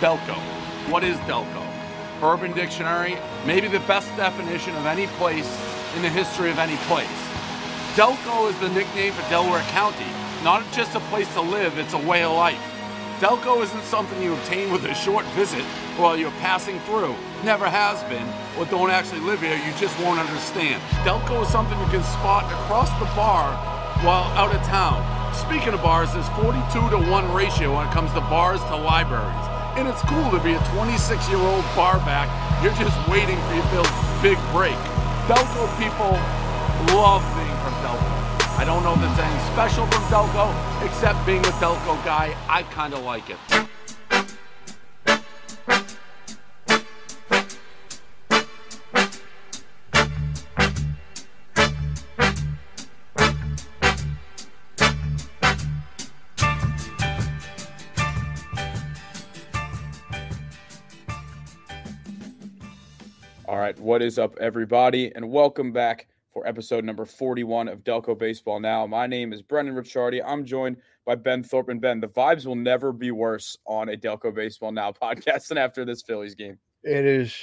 Delco. What is Delco? Urban Dictionary, maybe the best definition of any place in the history of any place. Delco is the nickname for Delaware County. Not just a place to live, it's a way of life. Delco isn't something you obtain with a short visit while you're passing through. Never has been, or don't actually live here, you just won't understand. Delco is something you can spot across the bar while out of town. Speaking of bars, there's 42 to 1 ratio when it comes to bars to libraries. And it's cool to be a 26 year old bar back. You're just waiting for your big break. Delco people love being from Delco. I don't know if there's anything special from Delco, except being a Delco guy, I kind of like it. All right, what is up, everybody, and welcome back for episode number 41 of Delco Baseball Now. My name is Brendan Ricciardi. I'm joined by Ben Thorpe. And Ben, the vibes will never be worse on a Delco Baseball Now podcast than after this Phillies game. It is.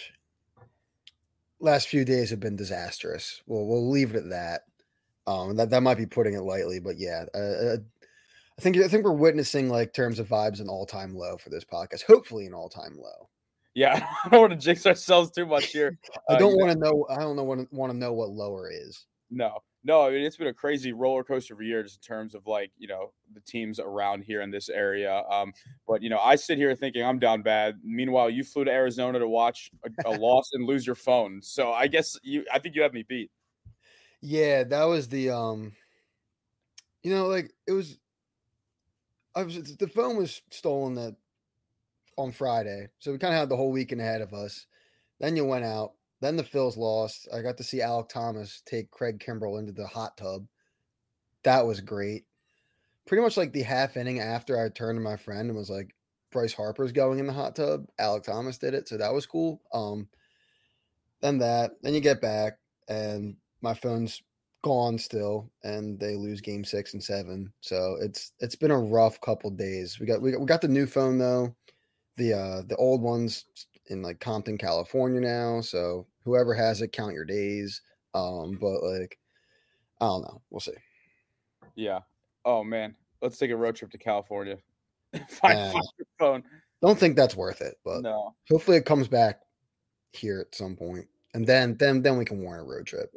Last few days have been disastrous. Well, we'll leave it at that. Um, that that might be putting it lightly, but yeah, uh, uh I think I think we're witnessing like terms of vibes an all time low for this podcast. Hopefully, an all time low. Yeah, I don't want to jinx ourselves too much here. I don't uh, want to know. I don't know want to want to know what lower is. No, no. I mean, it's been a crazy roller coaster of years in terms of like you know the teams around here in this area. Um, but you know, I sit here thinking I'm down bad. Meanwhile, you flew to Arizona to watch a, a loss and lose your phone. So I guess you. I think you have me beat. Yeah, that was the um. You know, like it was. I was the phone was stolen that on Friday. So we kind of had the whole weekend ahead of us. Then you went out. Then the Phils lost. I got to see Alec Thomas take Craig Kimbrel into the hot tub. That was great. Pretty much like the half inning after I turned to my friend and was like, Bryce Harper's going in the hot tub. Alec Thomas did it. So that was cool. Um, then that, then you get back and my phone's gone still and they lose game six and seven. So it's it's been a rough couple days. We got we got, we got the new phone though the uh the old ones in like Compton, California now. So whoever has it, count your days. Um, but like I don't know. We'll see. Yeah. Oh man. Let's take a road trip to California. find, uh, your phone. Don't think that's worth it, but no. Hopefully it comes back here at some point. And then then then we can warn a road trip.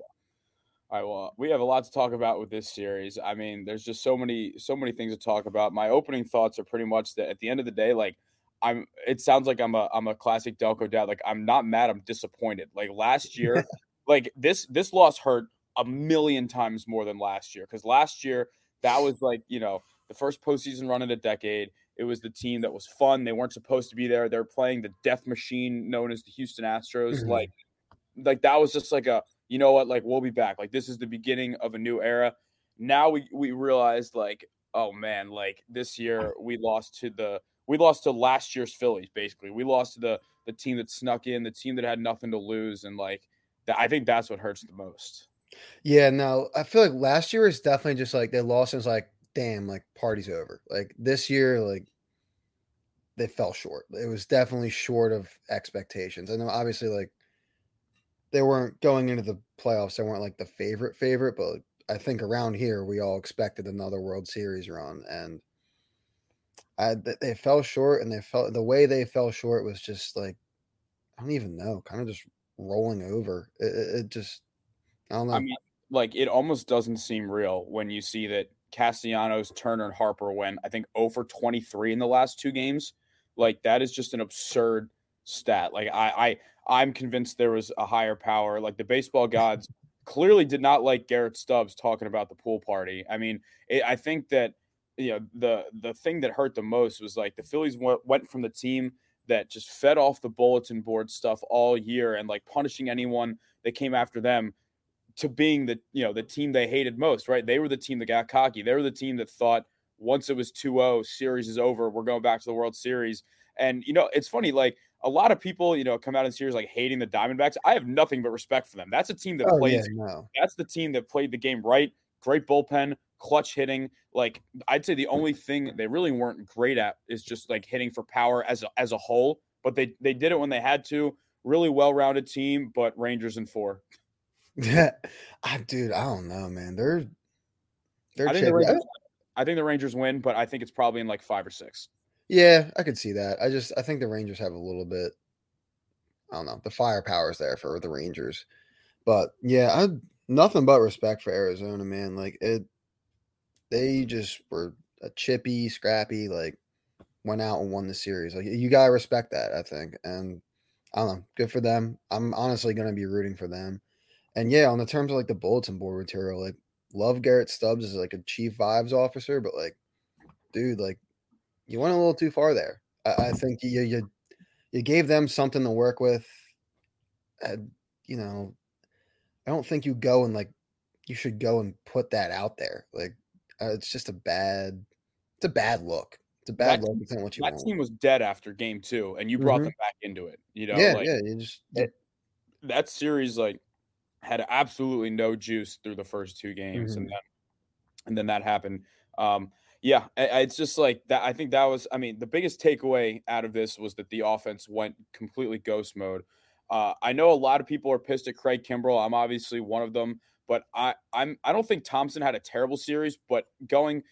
All right, well, we have a lot to talk about with this series. I mean, there's just so many so many things to talk about. My opening thoughts are pretty much that at the end of the day, like I'm it sounds like I'm a I'm a classic Delco dad. Like I'm not mad, I'm disappointed. Like last year, like this this loss hurt a million times more than last year. Cause last year that was like, you know, the first postseason run in a decade. It was the team that was fun. They weren't supposed to be there. They're playing the death machine known as the Houston Astros. Mm-hmm. Like, like that was just like a, you know what, like we'll be back. Like this is the beginning of a new era. Now we we realized like, oh man, like this year we lost to the we lost to last year's Phillies. Basically, we lost to the the team that snuck in, the team that had nothing to lose, and like that. I think that's what hurts the most. Yeah, no, I feel like last year is definitely just like they lost and it's like, damn, like party's over. Like this year, like they fell short. It was definitely short of expectations. I know obviously like they weren't going into the playoffs, they weren't like the favorite favorite, but I think around here we all expected another World Series run and I, they fell short, and they felt the way they fell short was just like I don't even know, kind of just rolling over. It, it, just I don't know. I mean, like it almost doesn't seem real when you see that Castellanos, Turner, and Harper went I think 0 for 23 in the last two games. Like that is just an absurd stat. Like I, I I'm convinced there was a higher power. Like the baseball gods clearly did not like Garrett Stubbs talking about the pool party. I mean, it, I think that you know the the thing that hurt the most was like the Phillies went, went from the team that just fed off the bulletin board stuff all year and like punishing anyone that came after them to being the you know the team they hated most right? They were the team that got cocky. They were the team that thought once it was 2-0 series is over we're going back to the world series. And you know it's funny like a lot of people you know come out in series like hating the diamondbacks. I have nothing but respect for them. That's a team that oh, plays yeah, no. that's the team that played the game right. Great bullpen clutch hitting. Like I'd say the only thing they really weren't great at is just like hitting for power as a, as a whole. But they they did it when they had to. Really well rounded team, but Rangers in four. Yeah, I, dude, I don't know, man. They're they're. I think, the Rangers, I think the Rangers win, but I think it's probably in like five or six. Yeah, I could see that. I just I think the Rangers have a little bit. I don't know. The firepower is there for the Rangers, but yeah, I nothing but respect for Arizona, man. Like it, they just were a chippy, scrappy, like went out and won the series. Like you gotta respect that, I think. And I don't know, good for them. I'm honestly gonna be rooting for them. And yeah, on the terms of like the bulletin board material, like love Garrett Stubbs as like a chief vibes officer, but like, dude, like you went a little too far there. I, I think you you you gave them something to work with. You know, I don't think you go and like you should go and put that out there. Like uh, it's just a bad, it's a bad look. It's a bad that look. What you that want. team was dead after game two, and you brought mm-hmm. them back into it. You know, yeah, like, yeah. You just it, that series like had absolutely no juice through the first two games, mm-hmm. and then and then that happened. Um, yeah, it's just like that. I think that was. I mean, the biggest takeaway out of this was that the offense went completely ghost mode. Uh, I know a lot of people are pissed at Craig Kimbrel. I'm obviously one of them. But I I'm I don't think Thomson had a terrible series, but going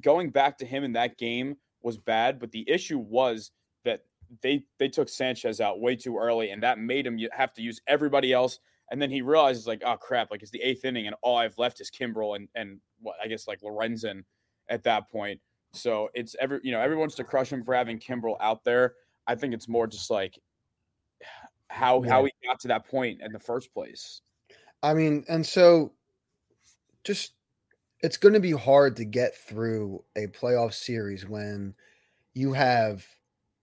going back to him in that game was bad. But the issue was that they they took Sanchez out way too early, and that made him have to use everybody else. And then he realizes like, oh crap, like it's the eighth inning, and all I've left is Kimbrel and and what I guess like Lorenzen at that point. So it's every you know everyone's to crush him for having Kimbrel out there. I think it's more just like how yeah. how he got to that point in the first place. I mean, and so just it's going to be hard to get through a playoff series when you have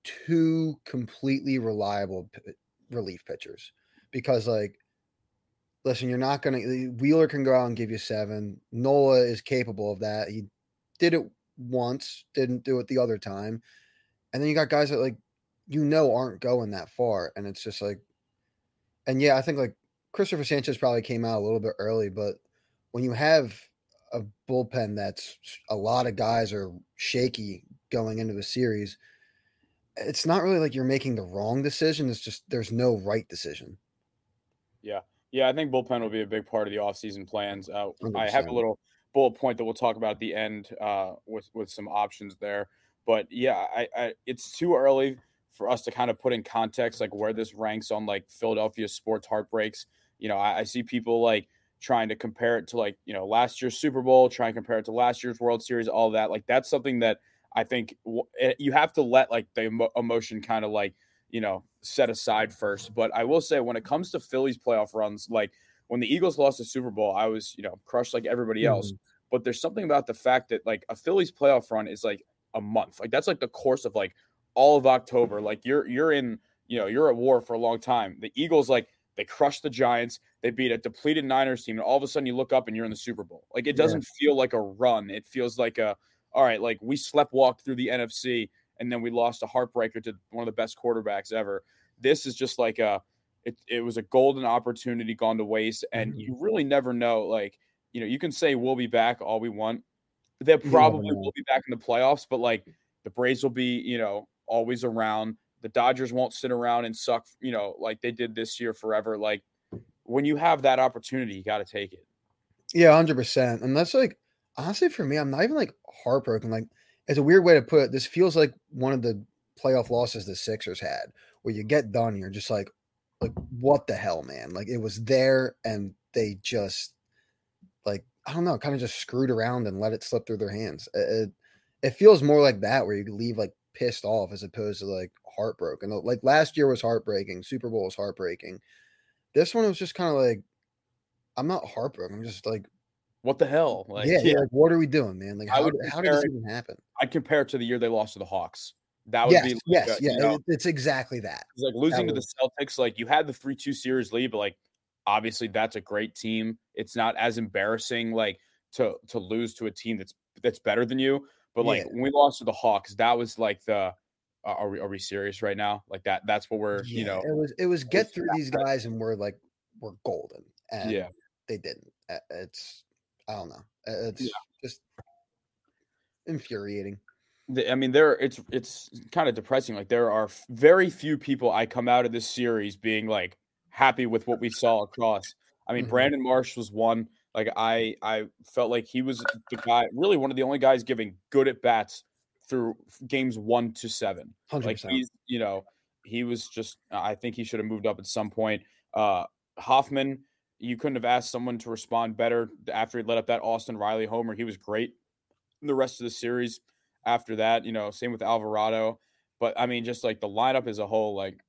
two completely reliable p- relief pitchers. Because like listen you're not going to wheeler can go out and give you seven. Nola is capable of that. He did it once didn't do it the other time. And then you got guys that like you know aren't going that far. And it's just like and yeah i think like Christopher Sanchez probably came out a little bit early, but when you have a bullpen that's a lot of guys are shaky going into the series, it's not really like you're making the wrong decision. It's just there's no right decision. Yeah. Yeah, I think bullpen will be a big part of the offseason plans. Uh, I have a little bullet point that we'll talk about at the end uh, with with some options there. But yeah, I, I it's too early for us to kind of put in context like where this ranks on like Philadelphia sports heartbreaks. You know, I, I see people like trying to compare it to like, you know, last year's Super Bowl, trying to compare it to last year's World Series, all that. Like, that's something that I think w- eh, you have to let like the emo- emotion kind of like, you know, set aside first. But I will say, when it comes to Phillies playoff runs, like when the Eagles lost the Super Bowl, I was, you know, crushed like everybody else. Mm-hmm. But there's something about the fact that like a Phillies playoff run is like a month. Like that's like the course of like all of October. Like you're you're in, you know, you're at war for a long time. The Eagles like they crushed the Giants. They beat a depleted Niners team, and all of a sudden you look up and you're in the Super Bowl. Like it doesn't yeah. feel like a run. It feels like a all right. Like we slept walked through the NFC, and then we lost a heartbreaker to one of the best quarterbacks ever. This is just like a it, it was a golden opportunity gone to waste, and mm-hmm. you really never know. Like you know, you can say we'll be back all we want. They probably will be back in the playoffs, but like the Braves will be, you know, always around the Dodgers won't sit around and suck, you know, like they did this year forever. Like when you have that opportunity, you got to take it. Yeah, hundred percent. And that's like honestly for me, I'm not even like heartbroken. Like it's a weird way to put it. This feels like one of the playoff losses the Sixers had, where you get done, you're just like, like what the hell, man? Like it was there, and they just like I don't know, kind of just screwed around and let it slip through their hands. It, it feels more like that, where you leave like pissed off as opposed to like heartbroken. Like last year was heartbreaking. Super Bowl was heartbreaking. This one was just kind of like, I'm not heartbroken. I'm just like, what the hell? Like, yeah, yeah. Like, what are we doing, man? Like, how, how did this even happen? I'd compare it to the year they lost to the Hawks. That would yes, be like yes, a, yeah. You know, it's exactly that. It's like losing that to was... the Celtics. Like you had the three two series lead, but like obviously that's a great team. It's not as embarrassing like to to lose to a team that's that's better than you. But like yeah. when we lost to the Hawks, that was like the uh, are we are we serious right now? Like that that's what we're yeah, you know. It was it was get through these guys and we're like we're golden. And yeah, they didn't. It's I don't know. It's yeah. just infuriating. I mean, there it's it's kind of depressing. Like there are very few people I come out of this series being like happy with what we saw across. I mean, mm-hmm. Brandon Marsh was one. Like I I felt like he was the guy, really one of the only guys giving good at bats through games one to 7 100%. Like he's you know he was just I think he should have moved up at some point. Uh Hoffman, you couldn't have asked someone to respond better after he let up that Austin Riley homer. He was great the rest of the series after that. You know, same with Alvarado. But I mean, just like the lineup as a whole, like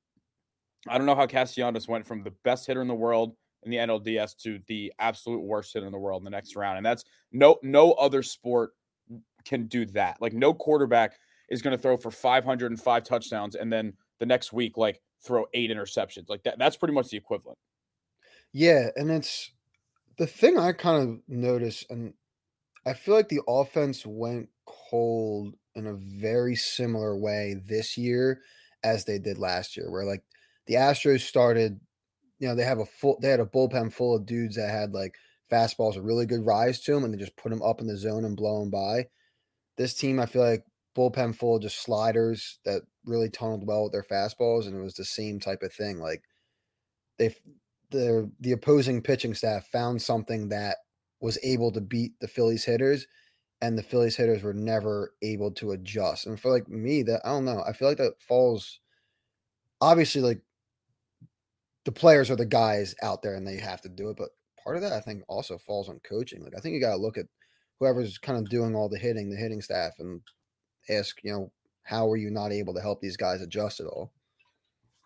I don't know how Castellanos went from the best hitter in the world in the NLDS to the absolute worst hitter in the world in the next round. And that's no no other sport can do that. Like no quarterback is going to throw for 505 touchdowns and then the next week like throw eight interceptions. Like that that's pretty much the equivalent. Yeah, and it's the thing I kind of notice and I feel like the offense went cold in a very similar way this year as they did last year, where like the Astros started, you know, they have a full, they had a bullpen full of dudes that had like fastballs a really good rise to them, and they just put them up in the zone and blow them by. This team, I feel like bullpen full of just sliders that really tunneled well with their fastballs, and it was the same type of thing. Like they, the the opposing pitching staff found something that was able to beat the Phillies hitters, and the Phillies hitters were never able to adjust. And for like me, that I don't know, I feel like that falls obviously like the players are the guys out there and they have to do it, but part of that I think also falls on coaching. Like I think you got to look at whoever's kind of doing all the hitting, the hitting staff, and ask, you know, how are you not able to help these guys adjust at all?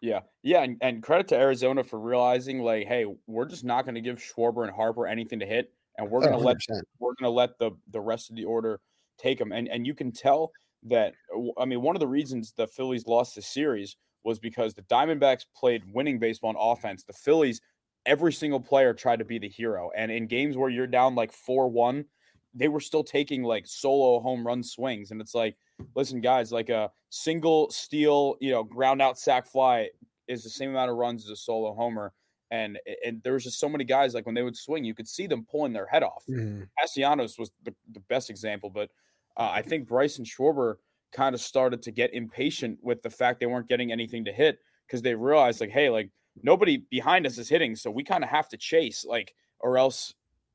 Yeah, yeah, and, and credit to Arizona for realizing, like, hey, we're just not going to give Schwarber and Harper anything to hit and we're oh, going to let we're going to let the the rest of the order take them. And and you can tell that I mean one of the reasons the Phillies lost the series was because the Diamondbacks played winning baseball on offense. The Phillies, every single player tried to be the hero, and in games where you're down like four one, they were still taking like solo home run swings, and it's like, listen, guys, like a single steal, you know, ground out sac fly is the same amount of runs as a solo homer and and there was just so many guys like when they would swing, you could see them pulling their head off. Mm. Castellanos was the, the best example, but uh, I think Bryson Schwarber kind of started to get impatient with the fact they weren't getting anything to hit because they realized like, hey, like nobody behind us is hitting, so we kind of have to chase, like, or else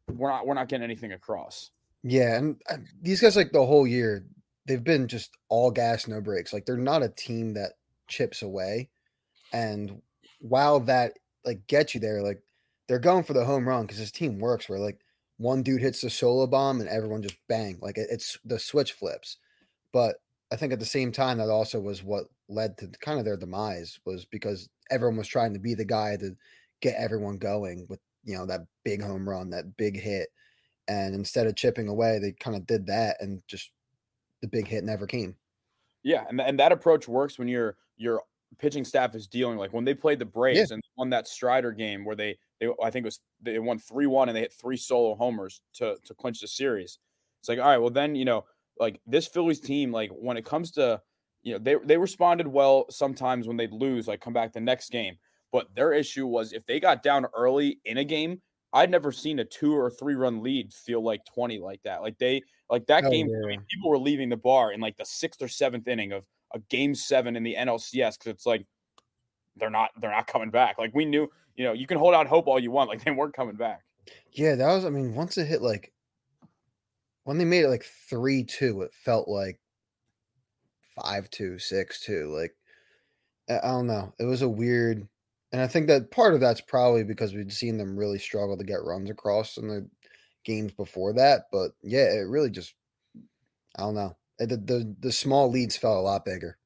we're not we're not getting anything across. Yeah, and uh, these guys like the whole year they've been just all gas, no breaks. Like they're not a team that chips away, and while that like gets you there. Like they're going for the home run because this team works where like one dude hits the solo bomb and everyone just bang. Like it, it's the switch flips. But I think at the same time that also was what led to kind of their demise was because everyone was trying to be the guy to get everyone going with you know that big home run, that big hit. And instead of chipping away, they kind of did that and just the big hit never came. Yeah, and and that approach works when you're you're pitching staff is dealing. Like when they played the Braves yeah. and won that Strider game where they they I think it was they won three one and they hit three solo homers to to clinch the series. It's like all right, well then you know like this Phillies team like when it comes to you know they they responded well sometimes when they'd lose like come back the next game. But their issue was if they got down early in a game, I'd never seen a two or three run lead feel like 20 like that. Like they like that oh, game, yeah. people were leaving the bar in like the sixth or seventh inning of a game seven in the NLCS because it's like they're not they're not coming back. Like we knew, you know, you can hold out hope all you want, like they weren't coming back. Yeah, that was. I mean, once it hit like when they made it like three two, it felt like five two, six two. Like I don't know, it was a weird. And I think that part of that's probably because we'd seen them really struggle to get runs across in the games before that. But yeah, it really just I don't know. Uh, the the, the small leads felt a lot bigger.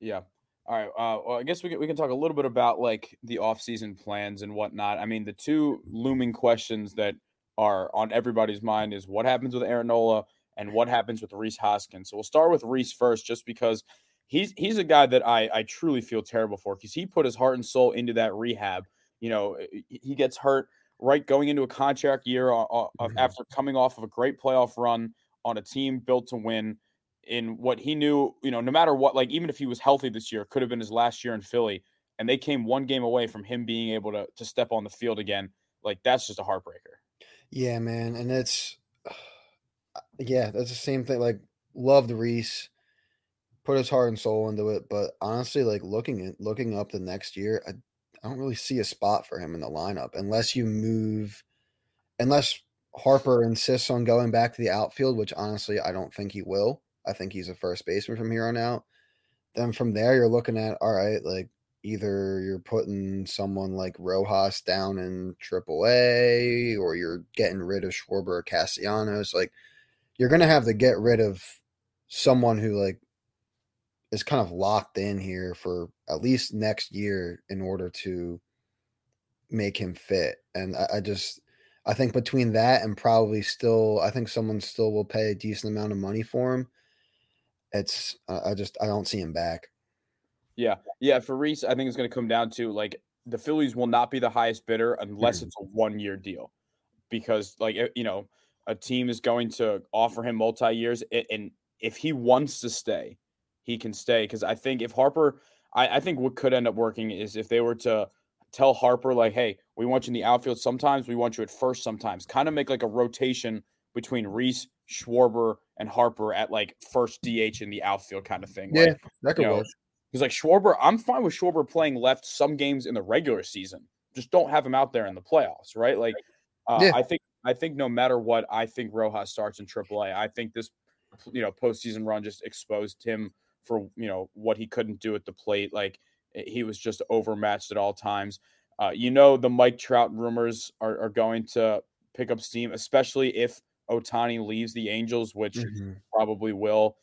Yeah. All right. Uh, well, I guess we can, we can talk a little bit about like the offseason plans and whatnot. I mean, the two looming questions that are on everybody's mind is what happens with Aaron Nola and what happens with Rhys Hoskins. So we'll start with Rhys first, just because he's he's a guy that I I truly feel terrible for because he put his heart and soul into that rehab. You know, he gets hurt right going into a contract year uh, uh, mm-hmm. after coming off of a great playoff run on a team built to win in what he knew, you know, no matter what, like even if he was healthy this year, could have been his last year in Philly. And they came one game away from him being able to to step on the field again. Like that's just a heartbreaker. Yeah, man. And it's Yeah, that's the same thing. Like, loved Rhys, put his heart and soul into it, but honestly, like looking at looking up the next year, I, I don't really see a spot for him in the lineup unless you move, unless Harper insists on going back to the outfield, which honestly I don't think he will. I think he's a first baseman from here on out. Then from there, you're looking at all right, like either you're putting someone like Rojas down in AAA, or you're getting rid of Schwarber or Castellanos. Like you're gonna have to get rid of someone who like is kind of locked in here for at least next year in order to make him fit. And I, I just I think between that and probably still, I think someone still will pay a decent amount of money for him. It's I just I don't see him back. Yeah, yeah. For Rhys, I think it's going to come down to like the Phillies will not be the highest bidder unless mm-hmm. it's a one year deal, because like eh, you know a team is going to offer him multi years, and if he wants to stay, he can stay. Because I think if Harper, I, I think what could end up working is if they were to tell Harper like, hey, we want you in the outfield sometimes, we want you at first sometimes, kind of make like a rotation between Rhys, Schwarber, and Harper at like first DH in the outfield kind of thing. Yeah, like, that could work. Because like Schwarber, I'm fine with Schwarber playing left some games in the regular season. Just don't have him out there in the playoffs, right? Like, uh, yeah. I think I think no matter what, I think Rojas starts in AAA. I think this, you know, postseason run just exposed him for you know what he couldn't do at the plate. Like he was just overmatched at all times. Uh, you know, the Mike Trout rumors are, are going to pick up steam, especially if Ohtani leaves the Angels, which mm-hmm. probably will.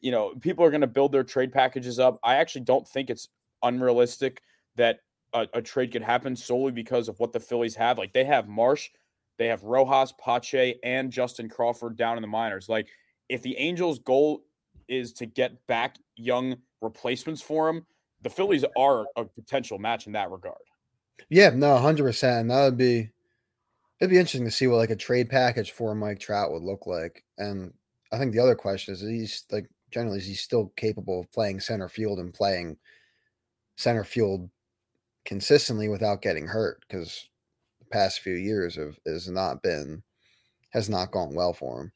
You know, people are going to build their trade packages up. I actually don't think it's unrealistic that a, a, trade could happen solely because of what the Phillies have. Like they have Marsh, they have Rojas, Pache, and Justin Crawford down in the minors. Like if the Angels' goal is to get back young replacements for him, the Phillies are a potential match in that regard. Yeah, no, hundred percent. That would be it'd be interesting to see what like a trade package for Mike Trout would look like. And I think the other question is, is he's like generally is he still capable of playing center field and playing center field consistently without getting hurt because the past few years have has not been has not gone well for him.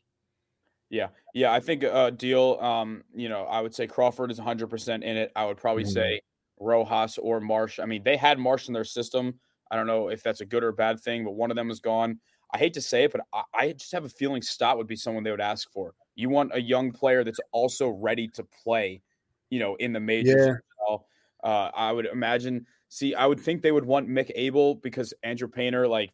Yeah, yeah, I think uh, deal. Um, you know, I would say Crawford is 100 percent in it. I would probably mm-hmm. say Rojas or Marsh. I mean, they had Marsh in their system. I don't know if that's a good or bad thing, but one of them is gone. I hate to say it, but I, I just have a feeling Stott would be someone they would ask for. You want a young player that's also ready to play, you know, in the majors. Yeah. Uh, I would imagine. See, I would think they would want Mick Abel because Andrew Painter, like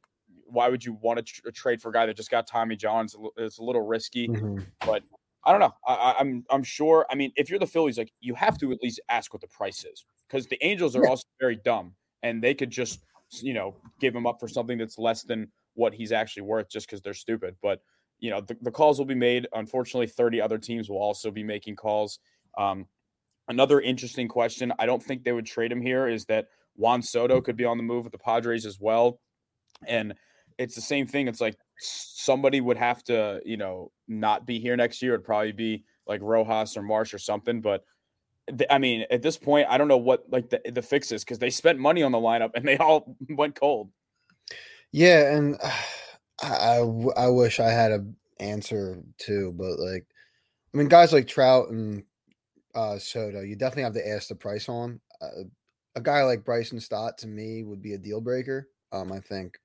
why would you want to tr- trade for a guy that just got Tommy John? It's a, it's a little risky, mm-hmm. but I don't know. I, am I'm, I'm sure. I mean, if you're the Phillies, like you have to at least ask what the price is because the Angels are yeah. also very dumb and they could just you know give him up for something that's less than what he's actually worth just because they're stupid. But you know the, the calls will be made. Unfortunately, 30 other teams will also be making calls. Um, another interesting question. I don't think they would trade him here. Is that Juan Soto could be on the move with the Padres as well, and it's the same thing. It's like somebody would have to, you know, not be here next year. It'd probably be like Rojas or Marsh or something. But th- I mean, at this point, I don't know what like the, the fix is because they spent money on the lineup and they all went cold. Yeah, and I, I wish I had an answer too, but like, I mean, guys like Trout and uh, Soto, you definitely have to ask the price on. Uh, a guy like Bryson Stott to me would be a deal breaker. Um, I think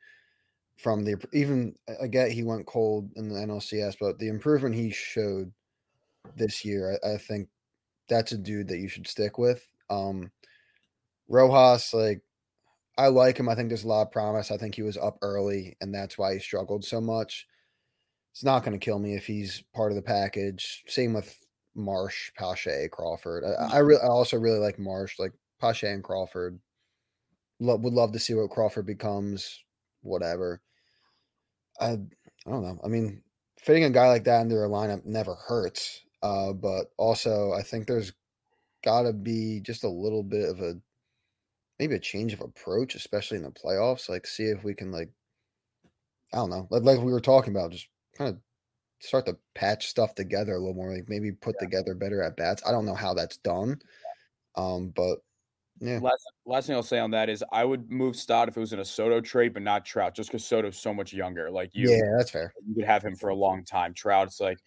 from the even I get he went cold in the NLCS, but the improvement he showed this year, I, I think that's a dude that you should stick with. Um, Rojas, like I like him. I think there's a lot of promise. I think he was up early, and that's why he struggled so much. It's not going to kill me if he's part of the package. Same with Marsh, Pache, Crawford. I, I, really, I also really like Marsh, like Pache and Crawford. Lo- would love to see what Crawford becomes. Whatever. I I don't know. I mean, fitting a guy like that into a lineup never hurts. Uh, but also, I think there's got to be just a little bit of a maybe a change of approach, especially in the playoffs. Like, see if we can like I don't know, like, like we were talking about, just kind of start to patch stuff together a little more. Like maybe put yeah. together better at bats. I don't know how that's done, um, but Yeah. Last last thing I'll say on that is I would move Stott if it was in a Soto trade, but not Trout, just because Soto's so much younger. Like you, Yeah, that's fair. you could have him for a long time. Trout, it's like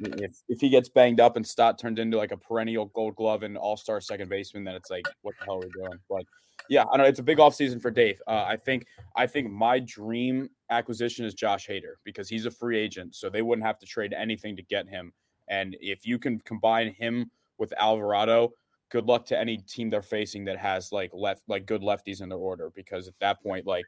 if if he gets banged up and Stott turns into like a perennial Gold Glove and All Star second baseman, then it's like what the hell are we doing? But yeah, I know it's a big offseason for Dave. Uh, I think I think my dream acquisition is Josh Hader because he's a free agent, so they wouldn't have to trade anything to get him. And if you can combine him with Alvarado, good luck to any team they're facing that has like left like good lefties in their order because at that point, like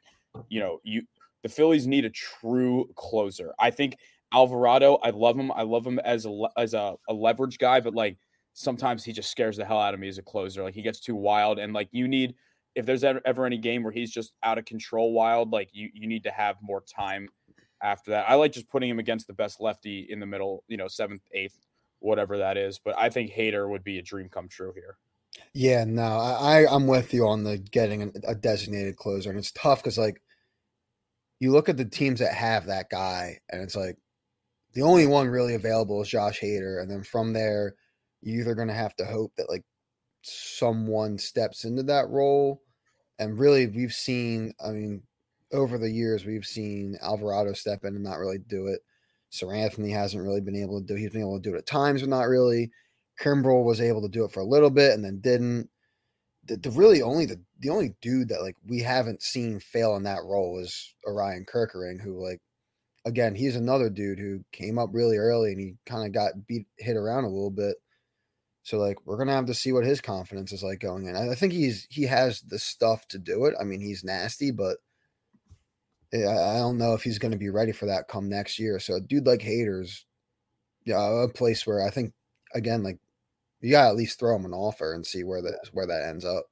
you know, you the Phillies need a true closer. I think Alvarado, I love him. I love him as a as a, a leverage guy, but like sometimes he just scares the hell out of me as a closer. Like he gets too wild, and like you need if there's ever, ever any game where he's just out of control wild, like you you need to have more time after that. I like just putting him against the best lefty in the middle, you know, seventh, eighth, whatever that is. But I think Hader would be a dream come true here. Yeah, no, I, I I'm with you on the getting a, a designated closer, and it's tough because like you look at the teams that have that guy, and it's like the only one really available is Josh Hader, and then from there, you're either gonna have to hope that like someone steps into that role, and really we've seen, I mean, over the years we've seen Alvarado step in and not really do it. Seranthony hasn't really been able to do. He's been able to do it at times, but not really. Kimbrel was able to do it for a little bit and then didn't. The, the really only the, the only dude that like we haven't seen fail in that role is Orion Kerkering, who like again he's another dude who came up really early and he kind of got beat hit around a little bit. So like we're gonna have to see what his confidence is like going in. I, I think he's he has the stuff to do it. I mean he's nasty, but Eh, I, I don't know if he's going to be ready for that come next year. So a dude like Haders, yeah, a place where I think again like you got to at least throw him an offer and see where that where that ends up.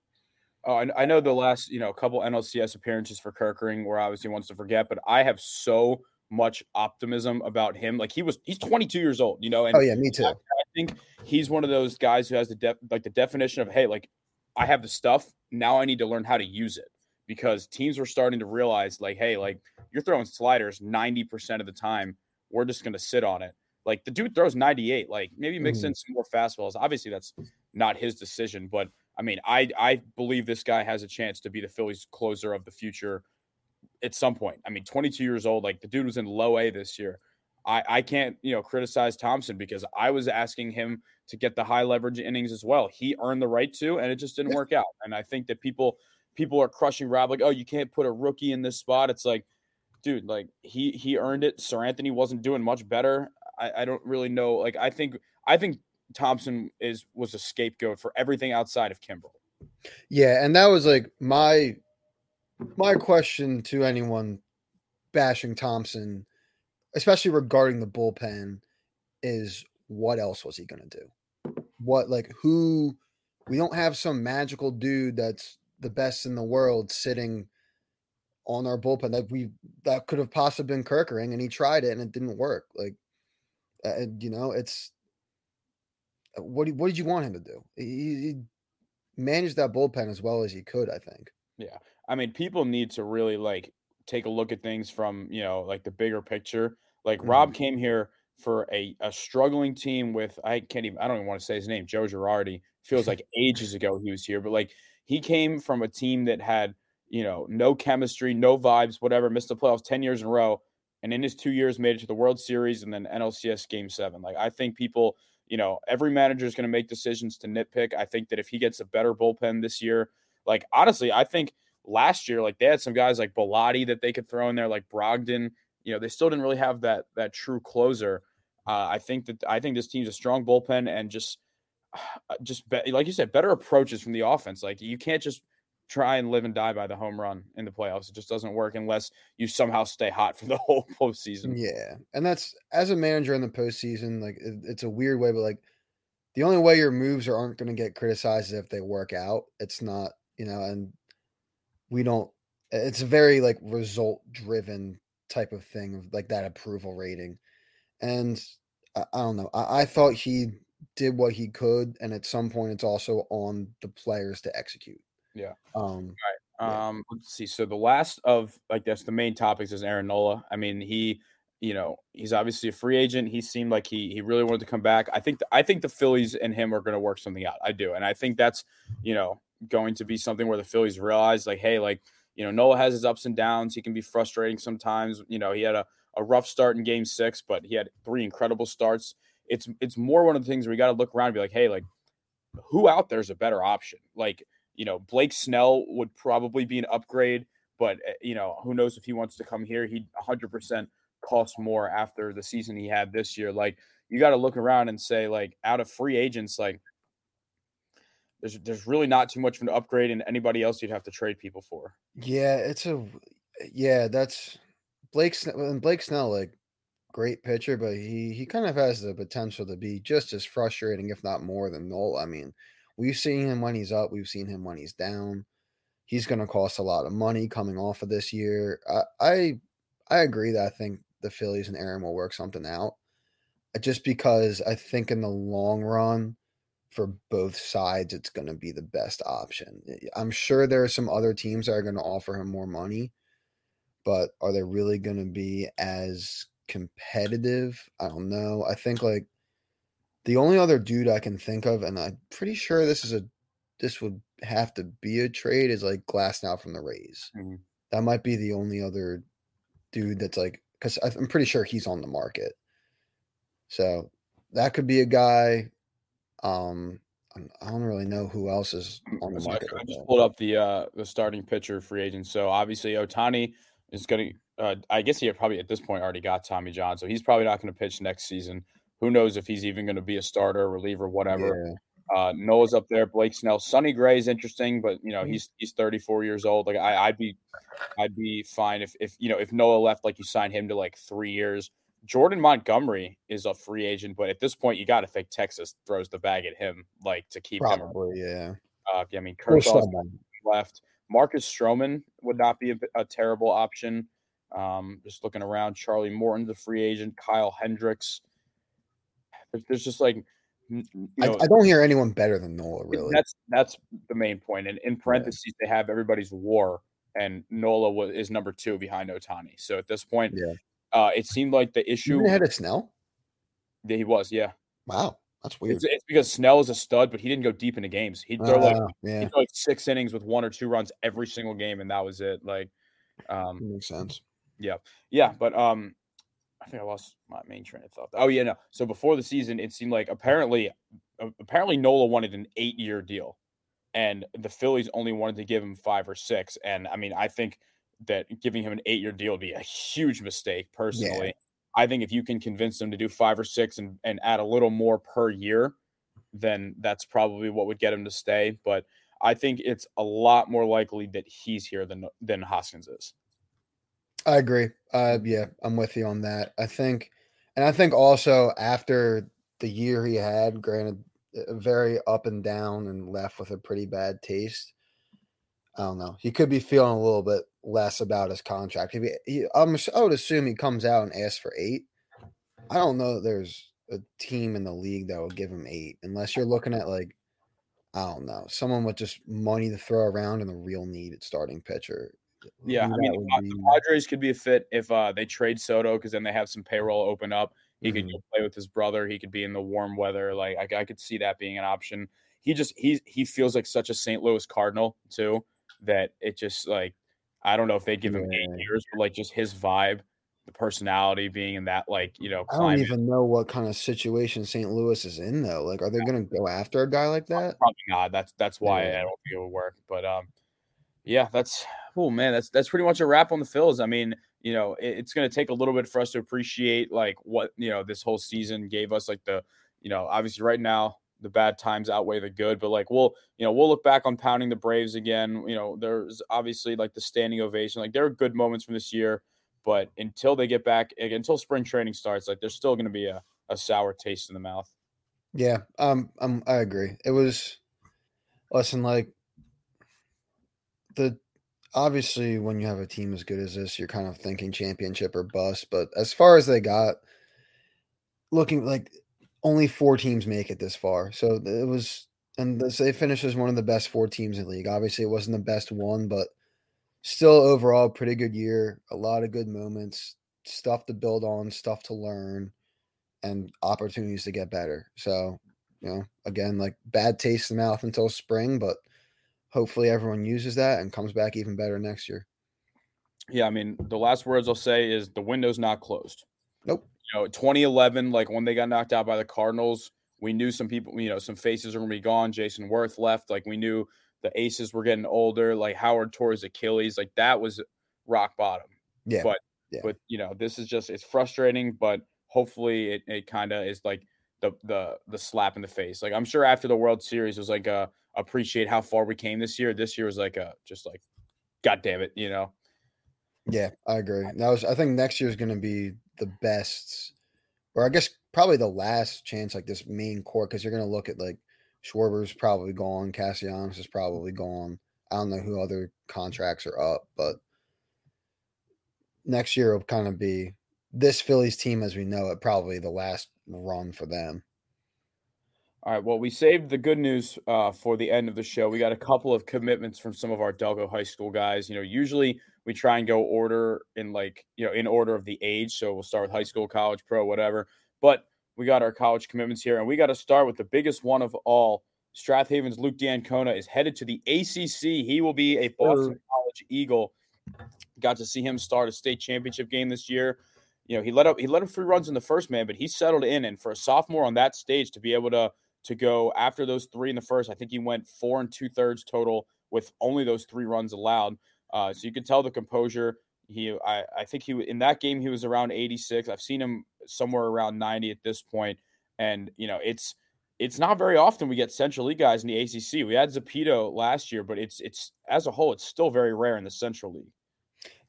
Oh, I, I know the last you know a couple NLCS appearances for Kerkering where obviously wants to forget, but I have so much optimism about him. Like he was, he's 22 years old, you know. And oh yeah, me too. I, I think he's one of those guys who has the def, like the definition of hey, like I have the stuff. Now I need to learn how to use it because teams were starting to realize like, hey, like you're throwing sliders 90% of the time. We're just going to sit on it. Like the dude throws 98, like maybe mix in mm-hmm. some more fastballs. Obviously, that's not his decision, but I mean, I I believe this guy has a chance to be the Phillies closer of the future at some point. I mean, 22 years old, like the dude was in low A this year. I, I can't, you know, criticize Thomson because I was asking him to get the high leverage innings as well. He earned the right to, and it just didn't work out. And I think that people people are crushing Rob like, oh, you can't put a rookie in this spot. It's like, dude, like he he earned it. Seranthony wasn't doing much better. I, I don't really know. Like I think I think Thomson is was a scapegoat for everything outside of Kimbrel. Yeah, and that was like my my question to anyone bashing Thomson, especially regarding the bullpen, is what else was he gonna do? What like who we don't have some magical dude that's the best in the world sitting on our bullpen that we that could have possibly been Kerkering and he tried it and it didn't work. Like uh, you know, it's what what did you want him to do? He, he managed that bullpen as well as he could, I think. Yeah. I mean, people need to really like take a look at things from, you know, like the bigger picture. Like mm-hmm. Rob came here for a, a struggling team with I can't even I don't even want to say his name, Joe Girardi. Feels like ages ago he was here, but like he came from a team that had, you know, no chemistry, no vibes, whatever, missed the playoffs 10 years in a row. And in his two years, made it to the World Series and then NLCS game seven. Like, I think people, you know, every manager is going to make decisions to nitpick. I think that if he gets a better bullpen this year, like, honestly, I think last year, like, they had some guys like Bellatti that they could throw in there, like Brogdon. You know, they still didn't really have that that true closer. Uh, I think that I think this team's a strong bullpen and just Uh, just be, like you said, better approaches from the offense. Like you can't just try and live and die by the home run in the playoffs. It just doesn't work unless you somehow stay hot for the whole postseason. Yeah, and that's as a manager in the postseason, like it, it's a weird way, but like the only way your moves are, aren't going to get criticized is if they work out. It's not, you know, and we don't. It's a very like result driven type of thing like that approval rating, and I, I don't know. I, I thought he did what he could, and at some point, it's also on the players to execute. Yeah. Um. Yeah. Um. Let's see. So the last of like that's the main topics is Aaron Nola. I mean, he, you know, he's obviously a free agent. He seemed like he he really wanted to come back. I think the, I think the Phillies and him are going to work something out. I do, and I think that's you know going to be something where the Phillies realize, like, hey, like, you know, Nola has his ups and downs. He can be frustrating sometimes. You know, he had a, a rough start in game six, but he had three incredible starts. It's it's more one of the things where we got to look around and be like, hey, like, who out there is a better option? Like, you know, Blake Snell would probably be an upgrade, but eh, you know, who knows if he wants to come here? He'd 100% cost more after the season he had this year. Like, you got to look around and say, like, out of free agents, like, there's there's really not too much of an upgrade in anybody else you'd have to trade people for. Yeah, it's a yeah, that's Blake and Blake Snell, like great pitcher, but he he kind of has the potential to be just as frustrating, if not more, than Nola. I mean, we've seen him when he's up, we've seen him when he's down. He's going to cost a lot of money coming off of this year. I, I I agree that I think the Phillies and Aaron will work something out, uh, just because I think in the long run for both sides, it's going to be the best option. I'm sure there are some other teams that are going to offer him more money, but are they really going to be as competitive? I don't know. I think like the only other dude I can think of, and I'm pretty sure this is a this would have to be a trade, is like Glasnow from the Rays. Mm-hmm. That might be the only other dude that's like because I'm pretty sure he's on the market. So that could be a guy. Um, I don't really know who else is mm, on the market. I just pulled up the uh the starting pitcher free agent. So obviously Ohtani is going to. Uh, I guess he probably at this point already got Tommy John, so he's probably not going to pitch next season. Who knows if he's even going to be a starter, reliever, whatever. Yeah. Uh, Noah's up there. Blake Snell, Sonny Gray is interesting, but you know mm-hmm. he's he's 34 years old. Like I, I'd be, I'd be fine if if you know if Noah left, like you sign him to like three years. Jordan Montgomery is a free agent, but at this point, you got to think Texas throws the bag at him, like to keep Probably, him. yeah. Uh, I mean, Kershaw left. Marcus Stroman would not be a, a terrible option. Um, just looking around, Charlie Morton, the free agent, Kyle Hendricks. There's, just like, you know, I, I, don't hear anyone better than Nola. Really, that's that's the main point. And in parentheses, yeah. they have everybody's WAR, and Nola was, is number two behind Ohtani. So at this point, yeah. Uh, it seemed like the issue ahead of Snell. Yeah, he was. Yeah. Wow, that's weird. It's, it's, because Snell is a stud, but he didn't go deep into games. He'd throw uh, like yeah. he'd throw like six innings with one or two runs every single game, and that was it. Like, um, makes sense. Yeah, yeah, but um, I think I lost my main train of thought. Oh yeah, no. So before the season, it seemed like apparently, apparently Nola wanted an eight-year deal, and the Phillies only wanted to give him five or six. And I mean, I think that giving him an eight year deal would be a huge mistake personally. Yeah. I think if you can convince them to do five or six and, and add a little more per year, then that's probably what would get him to stay. But I think it's a lot more likely that he's here than than Hoskins is. I agree. Uh, yeah, I'm with you on that. I think, and I think also after the year he had, granted, very up and down and left with a pretty bad taste. I don't know. He could be feeling a little bit less about his contract. He, he, I'm, I would assume he comes out and asks for eight. I don't know that there's a team in the league that will give him eight, unless you're looking at like, I don't know, someone with just money to throw around and a real need at starting pitcher. Yeah, I mean, the, the Padres could be a fit if uh, they trade Soto because then they have some payroll open up. He mm-hmm. could go play with his brother. He could be in the warm weather. Like I, I could see that being an option. He just he he feels like such a St. Louis Cardinal too that it just like I don't know if they give him yeah. eight years, but like just his vibe, the personality being in that like you know. Climate. I don't even know what kind of situation St. Louis is in though. Like, are they going to go after a guy like that? Probably not. That's that's why yeah. I don't think it would work. But um, yeah, that's oh man, that's that's pretty much a wrap on the Phils. I mean, you know, it, it's going to take a little bit for us to appreciate like what you know this whole season gave us. Like the you know, obviously right now the bad times outweigh the good. But like we'll, you know, we'll look back on pounding the Braves again. You know, there's obviously like the standing ovation. Like there are good moments from this year, but until they get back, until spring training starts, like there's still going to be a, a sour taste in the mouth. Yeah, um, um, I agree. It was, listen, like the obviously when you have a team as good as this, you're kind of thinking championship or bust. But as far as they got, looking like only four teams make it this far. So it was, and this, they finished as one of the best four teams in the league. Obviously, it wasn't the best one, but still overall, pretty good year. A lot of good moments, stuff to build on, stuff to learn, and opportunities to get better. So, you know, again, like bad taste in the mouth until spring, but hopefully everyone uses that and comes back even better next year. Yeah, I mean, the last words I'll say is the window's not closed. Nope. You know, 2011, like when they got knocked out by the Cardinals, we knew some people, you know, some faces were going to be gone. Jayson Werth left. Like we knew the aces were getting older. Like Howard tore his Achilles. Like that was rock bottom. Yeah. But, yeah. but you know, this is just it's frustrating. But hopefully, it, it kind of is like the the the slap in the face. Like I'm sure after the World Series was like a appreciate how far we came this year. This year was like a just like, God damn it, you know. Yeah, I agree. Was I think next year is going to be the best, or I guess probably the last chance like this main core because you're going to look at like Schwarber's probably gone, Castellanos is probably gone. I don't know who other contracts are up, but next year will kind of be this Phillies team as we know it, probably the last run for them. All right. Well, we saved the good news uh, for the end of the show. We got a couple of commitments from some of our Delco High School guys. You know, usually we try and go order in like you know in order of the age. So we'll start with high school, college, pro, whatever. But we got our college commitments here, and we got to start with the biggest one of all. Strath Haven's Luke D'Ancona is headed to the ACC. He will be a Boston College Eagle. Got to see him start a state championship game this year. You know, he let up he let him three runs in the first man, but he settled in. And for a sophomore on that stage to be able to to go after those three in the first. I think he went four and two thirds total with only those three runs allowed. Uh, so you can tell the composure. He, I, I think he in that game he was around 86. I've seen him somewhere around 90 at this point, and you know it's it's not very often we get Central League guys in the ACC. We had Zapito last year, but it's it's as a whole it's still very rare in the Central League.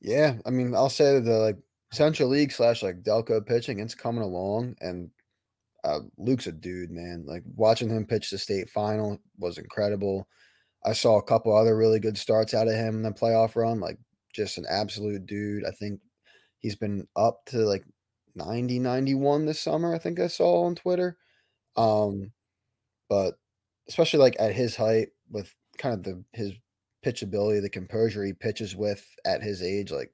Yeah, I mean I'll say the like Central League slash like Delco pitching, it's coming along, and uh, Luke's a dude, man. Like watching him pitch the state final was incredible. I saw a couple other really good starts out of him in the playoff run. Like just an absolute dude. I think he's been up to like 90, 91 this summer. I think I saw on Twitter. Um, but especially like at his height with kind of the his pitchability, the composure he pitches with at his age, like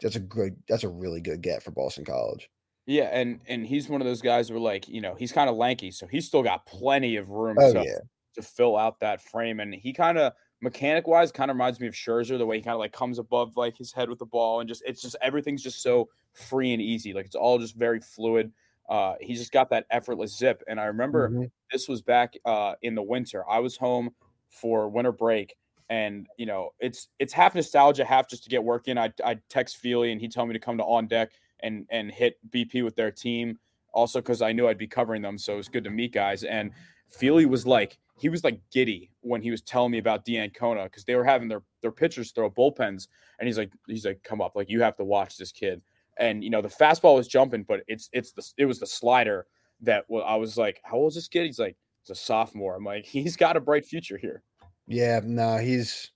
that's a good that's a really good get for Boston College. Yeah, and and he's one of those guys where like you know he's kind of lanky, so he's still got plenty of room Oh to, yeah, to fill out that frame. And he kind of mechanic wise kind of reminds me of Scherzer, the way he kind of like comes above like his head with the ball, and just it's just everything's just so free and easy. Like it's all just very fluid. Uh, he's just got that effortless zip. And I remember Mhm. this was back uh, in the winter. I was home for winter break, and you know it's it's half nostalgia, half just to get work in. I I text Feely, and he told me to come to on deck and and hit BP with their team. Also, because I knew I'd be covering them, so it was good to meet guys. And Feely was like he was like giddy when he was telling me about D'Ancona because they were having their their pitchers throw bullpens, and he's like he's like come up like you have to watch this kid. And you know the fastball was jumping, but it's it's the it was the slider that well, I was like, how old is this kid? He's like it's a sophomore. I'm like he's got a bright future here. yeah. No, he's.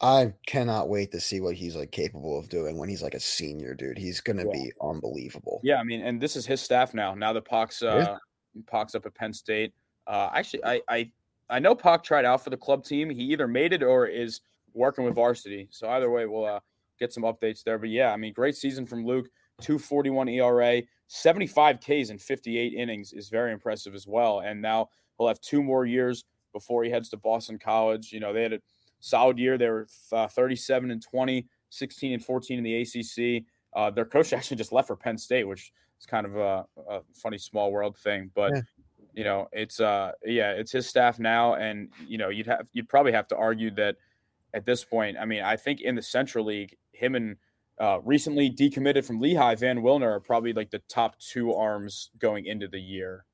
I cannot wait to see what he's like capable of doing when he's like a senior, dude. He's gonna Yeah. be unbelievable. Yeah, I mean, and this is his staff now. Now that Pac's uh, Pac's up at Penn State. Uh, actually, I I I know Pac tried out for the club team. He either made it or is working with varsity. So either way, we'll uh, get some updates there. But yeah, I mean, great season from Luke. 241 ERA, 75 Ks in 58 innings is very impressive as well. And now he'll have two more years before he heads to Boston College. You know, they had a solid year. They were uh, 37 and 20, 16 and 14 in the ACC. Uh, their coach actually just left for Penn State, which is kind of a, a funny small world thing. But Yeah. you know, it's uh, yeah, it's his staff now, and you know, you'd have you'd probably have to argue that at this point. I mean, I think in the Central League, him and uh, recently decommitted from Lehigh, Van Wilner are probably like the top two arms going into the year.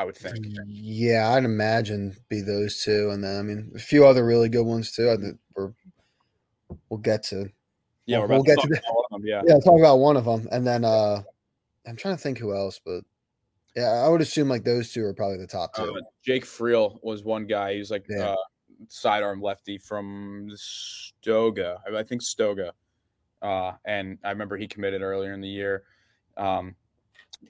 I would think. Yeah, I'd imagine be those two, and then I mean a few other really good ones too. I think we're we'll get to Yeah, we're We'll about get to to that. about one of them. Yeah. yeah, talk about one of them, and then uh I'm trying to think who else, but yeah, I would assume like those two are probably the top two. Uh, Jake Friel was one guy. He was like Yeah. uh, sidearm lefty from Stoga, I I think Stoga, uh, and I remember he committed earlier in the year. Um,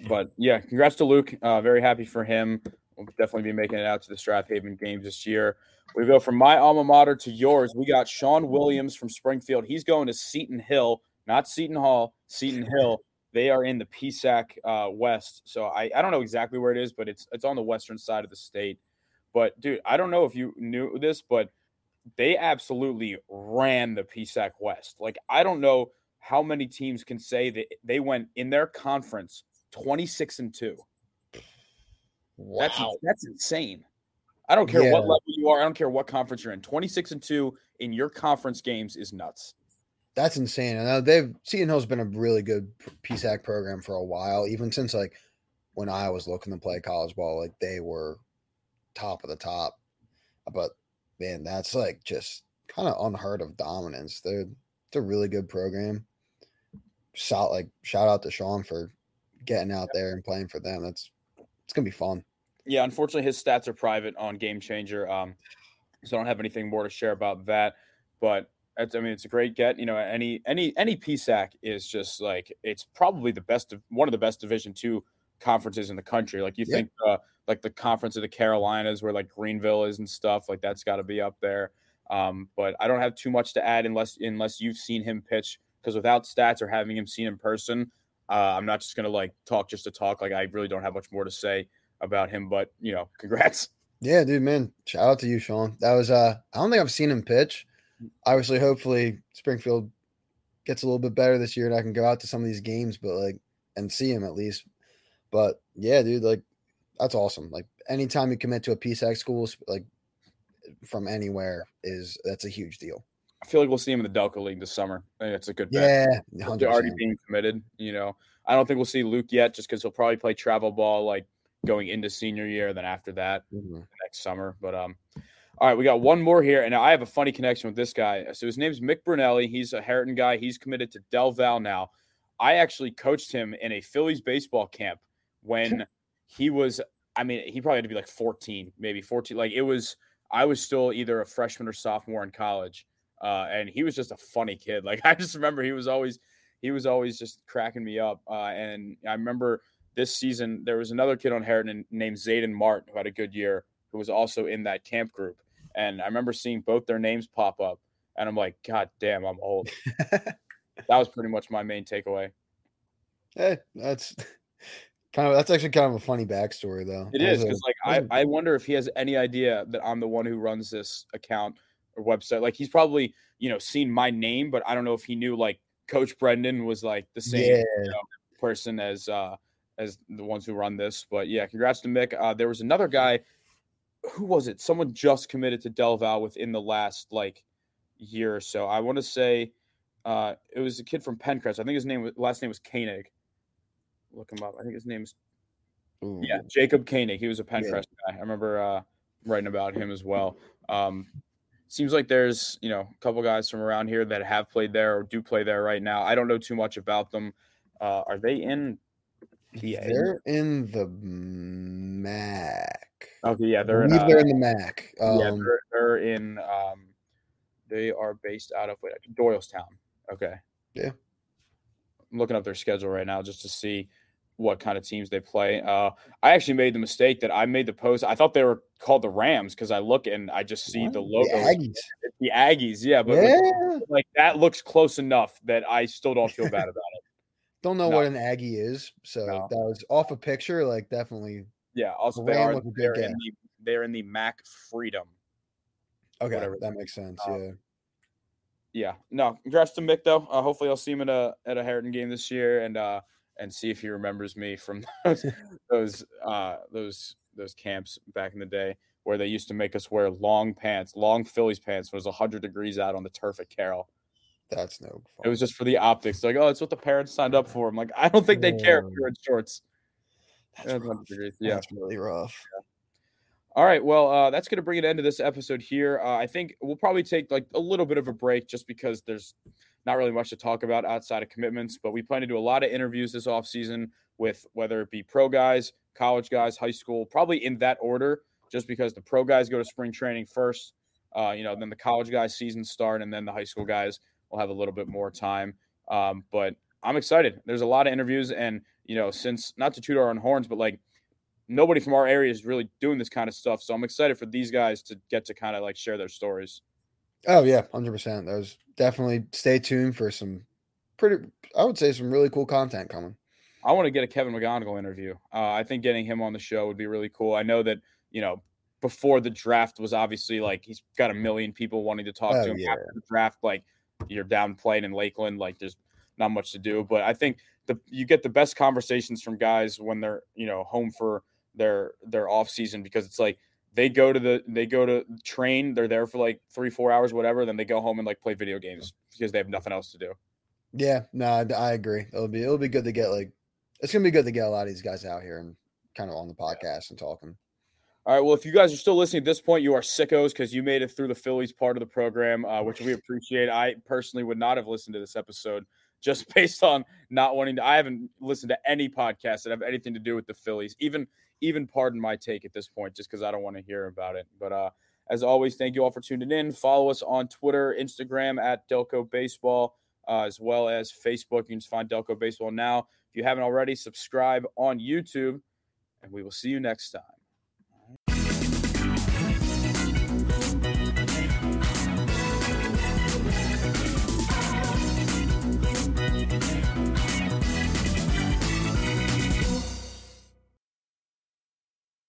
but yeah, congrats to Luke. Uh, very happy for him. We'll definitely be making it out to the Strath Haven games this year. We go from my alma mater to yours. We got Sean Williams from Springfield. He's going to Seton Hill, not Seton Hall, Seton Hill. They are in the PSAC uh, West. So I, I don't know exactly where it is, but it's it's on the western side of the state. But dude, I don't know if you knew this, but they absolutely ran the PSAC West. Like I don't know how many teams can say that they went in their conference 26 and 2. Wow. That's that's insane. I don't care what level you are. I don't care what conference you're in. 26 and 2 in your conference games is nuts. That's insane. I know uh, they've Seton Hill's been a really good PSAC program for a while, even since like when I was looking to play college ball, like they were top of the top. But man, that's like just kind of unheard of dominance. They're it's a really good program. Shout like shout out to Sean for getting out there and playing for them. That's it's gonna be fun. Yeah, unfortunately, his stats are private on Game Changer, um, so I don't have anything more to share about that. But it's, I mean, it's a great get. You know, any any any PSAC is just like it's probably the best of one of the best Division two conferences in the country. Like you Yeah. think, uh, like the Conference of the Carolinas, where like Greenville is and stuff, like that's got to be up there. Um, but I don't have too much to add unless unless you've seen him pitch. Because without stats or having him seen in person, uh, I'm not just gonna like talk just to talk. Like I really don't have much more to say about him. But you know, congrats. Yeah, dude, man. Shout out to you, Sean. That was uh I don't think I've seen him pitch. Obviously, hopefully Springfield gets a little bit better this year and I can go out to some of these games, but like and see him at least. But yeah, dude, like that's awesome. Like anytime you commit to a PSAC school, like from anywhere is that's a huge deal. I feel like we'll see him in the Delco League this summer. I think it's a good bet. Yeah, They're already being committed. You know, I don't think we'll see Luke yet, just because he'll probably play travel ball like going into senior year, then after that Mhm. next summer. But um, all right, we got one more here, and I have a funny connection with this guy. So his name's Mick Brunelli. He's a Harriton guy. He's committed to Del Val now. I actually coached him in a Phillies baseball camp when he was. I mean, he probably had to be like 14, maybe 14. Like it was. I was still either a freshman or sophomore in college, uh, and he was just a funny kid. Like I just remember he was always he was always just cracking me up. Uh, and I remember this season there was another kid on Harriton named Zayden Mart who had a good year, who was also in that camp group. And I remember seeing both their names pop up, and I'm like, God damn, I'm old. that was pretty much my main takeaway. Hey, that's kind of that's actually kind of a funny backstory though. It is because like I, was I, a- I wonder if he has any idea that I'm the one who runs this account or website. Like he's probably you know seen my name, but I don't know if he knew like Coach Brendan was like the same yeah, you know, person as uh as the ones who run this. But yeah, congrats to Mick. Uh, there was another guy. Who was it? Someone just committed to Del Val within the last like year or so. I want to say uh, it was a kid from Penncrest. I think his name was last name was Koenig. Look him up. I think his name's Ooh. yeah, Jacob Koenig. He was a Yeah. Guy. I remember uh, writing about him as well. Um, seems like there's you know a couple guys from around here that have played there or do play there right now. I don't know too much about them. Uh, are they in? PA? They're in the MAC. Okay, yeah, they're in. Uh, they're in the MAC. Um, yeah, they're, they're in. Um, they are based out of wait, Doylestown. Okay. Yeah. I'm looking up their schedule right now just to see what kind of teams they play. Uh, I actually made the mistake that I made the post. I thought they were called the Rams because I look and I just see the what? logo. Aggies. The Aggies, yeah, but like- yeah. like that looks close enough that I still don't feel bad about it. Don't know No. what an Aggie is. So No. that was off a picture. Like definitely. Yeah, also they are, they're in the they're in the MAC Freedom. Okay, Whatever. that makes sense. Um, yeah. yeah, no, congrats to Mick though. Uh, hopefully, I'll see him at a at a Harriton game this year and uh and see if he remembers me from those those uh those those camps back in the day where they used to make us wear long pants, long Phillies pants when it was hundred degrees out on the turf at Carroll. That's no fun. It was just for the optics. Like, oh, it's what the parents signed up for. I'm like, I don't think they care if you're in shorts. that's, Yeah. Yeah. That's really rough. All right. Well, uh, that's going to bring an end to this episode here. Uh, I think we'll probably take like a little bit of a break just because there's not really much to talk about outside of commitments. But we plan to do a lot of interviews this off season with whether it be pro guys, college guys, high school, probably in that order, just because the pro guys go to spring training first. Uh, you know, then the college guys season start, and then the high school guys will have a little bit more time. Um, but I'm excited. There's a lot of interviews, and you know, since not to toot our own horns, but like nobody from our area is really doing this kind of stuff. So I'm excited for these guys to get to kind of like share their stories. Oh yeah, hundred percent. There's definitely stay tuned for some pretty. I would say some really cool content coming. I want to get a Kevin McGonigal interview. Uh, I think getting him on the show would be really cool. I know that you know before the draft was obviously like he's got a million people wanting to talk Oh, to him yeah. after the draft. Like you're down playing in Lakeland, like there's not much to do. But I think the you get the best conversations from guys when they're you know home for their their off season because it's like they go to the they go to train, they're there for like three four hours, whatever. Then they go home and like play video games because they have nothing else to do. Yeah, no, I, agree. It'll be it'll be good to get like it's gonna be good to get a lot of these guys out here and kind of on the podcast and talking. All right. Well, if you guys are still listening at this point, you are sickos because you made it through the Phillies part of the program, uh, which we appreciate. I personally would not have listened to this episode just based on not wanting to. I haven't listened to any podcasts that have anything to do with the Phillies, even even pardon my take at this point, just because I don't want to hear about it. But uh, as always, thank you all for tuning in. Follow us on Twitter, Instagram at Delco Baseball, uh, as well as Facebook. You can just find Delco Baseball now. If you haven't already, subscribe on YouTube, and we will see you next time.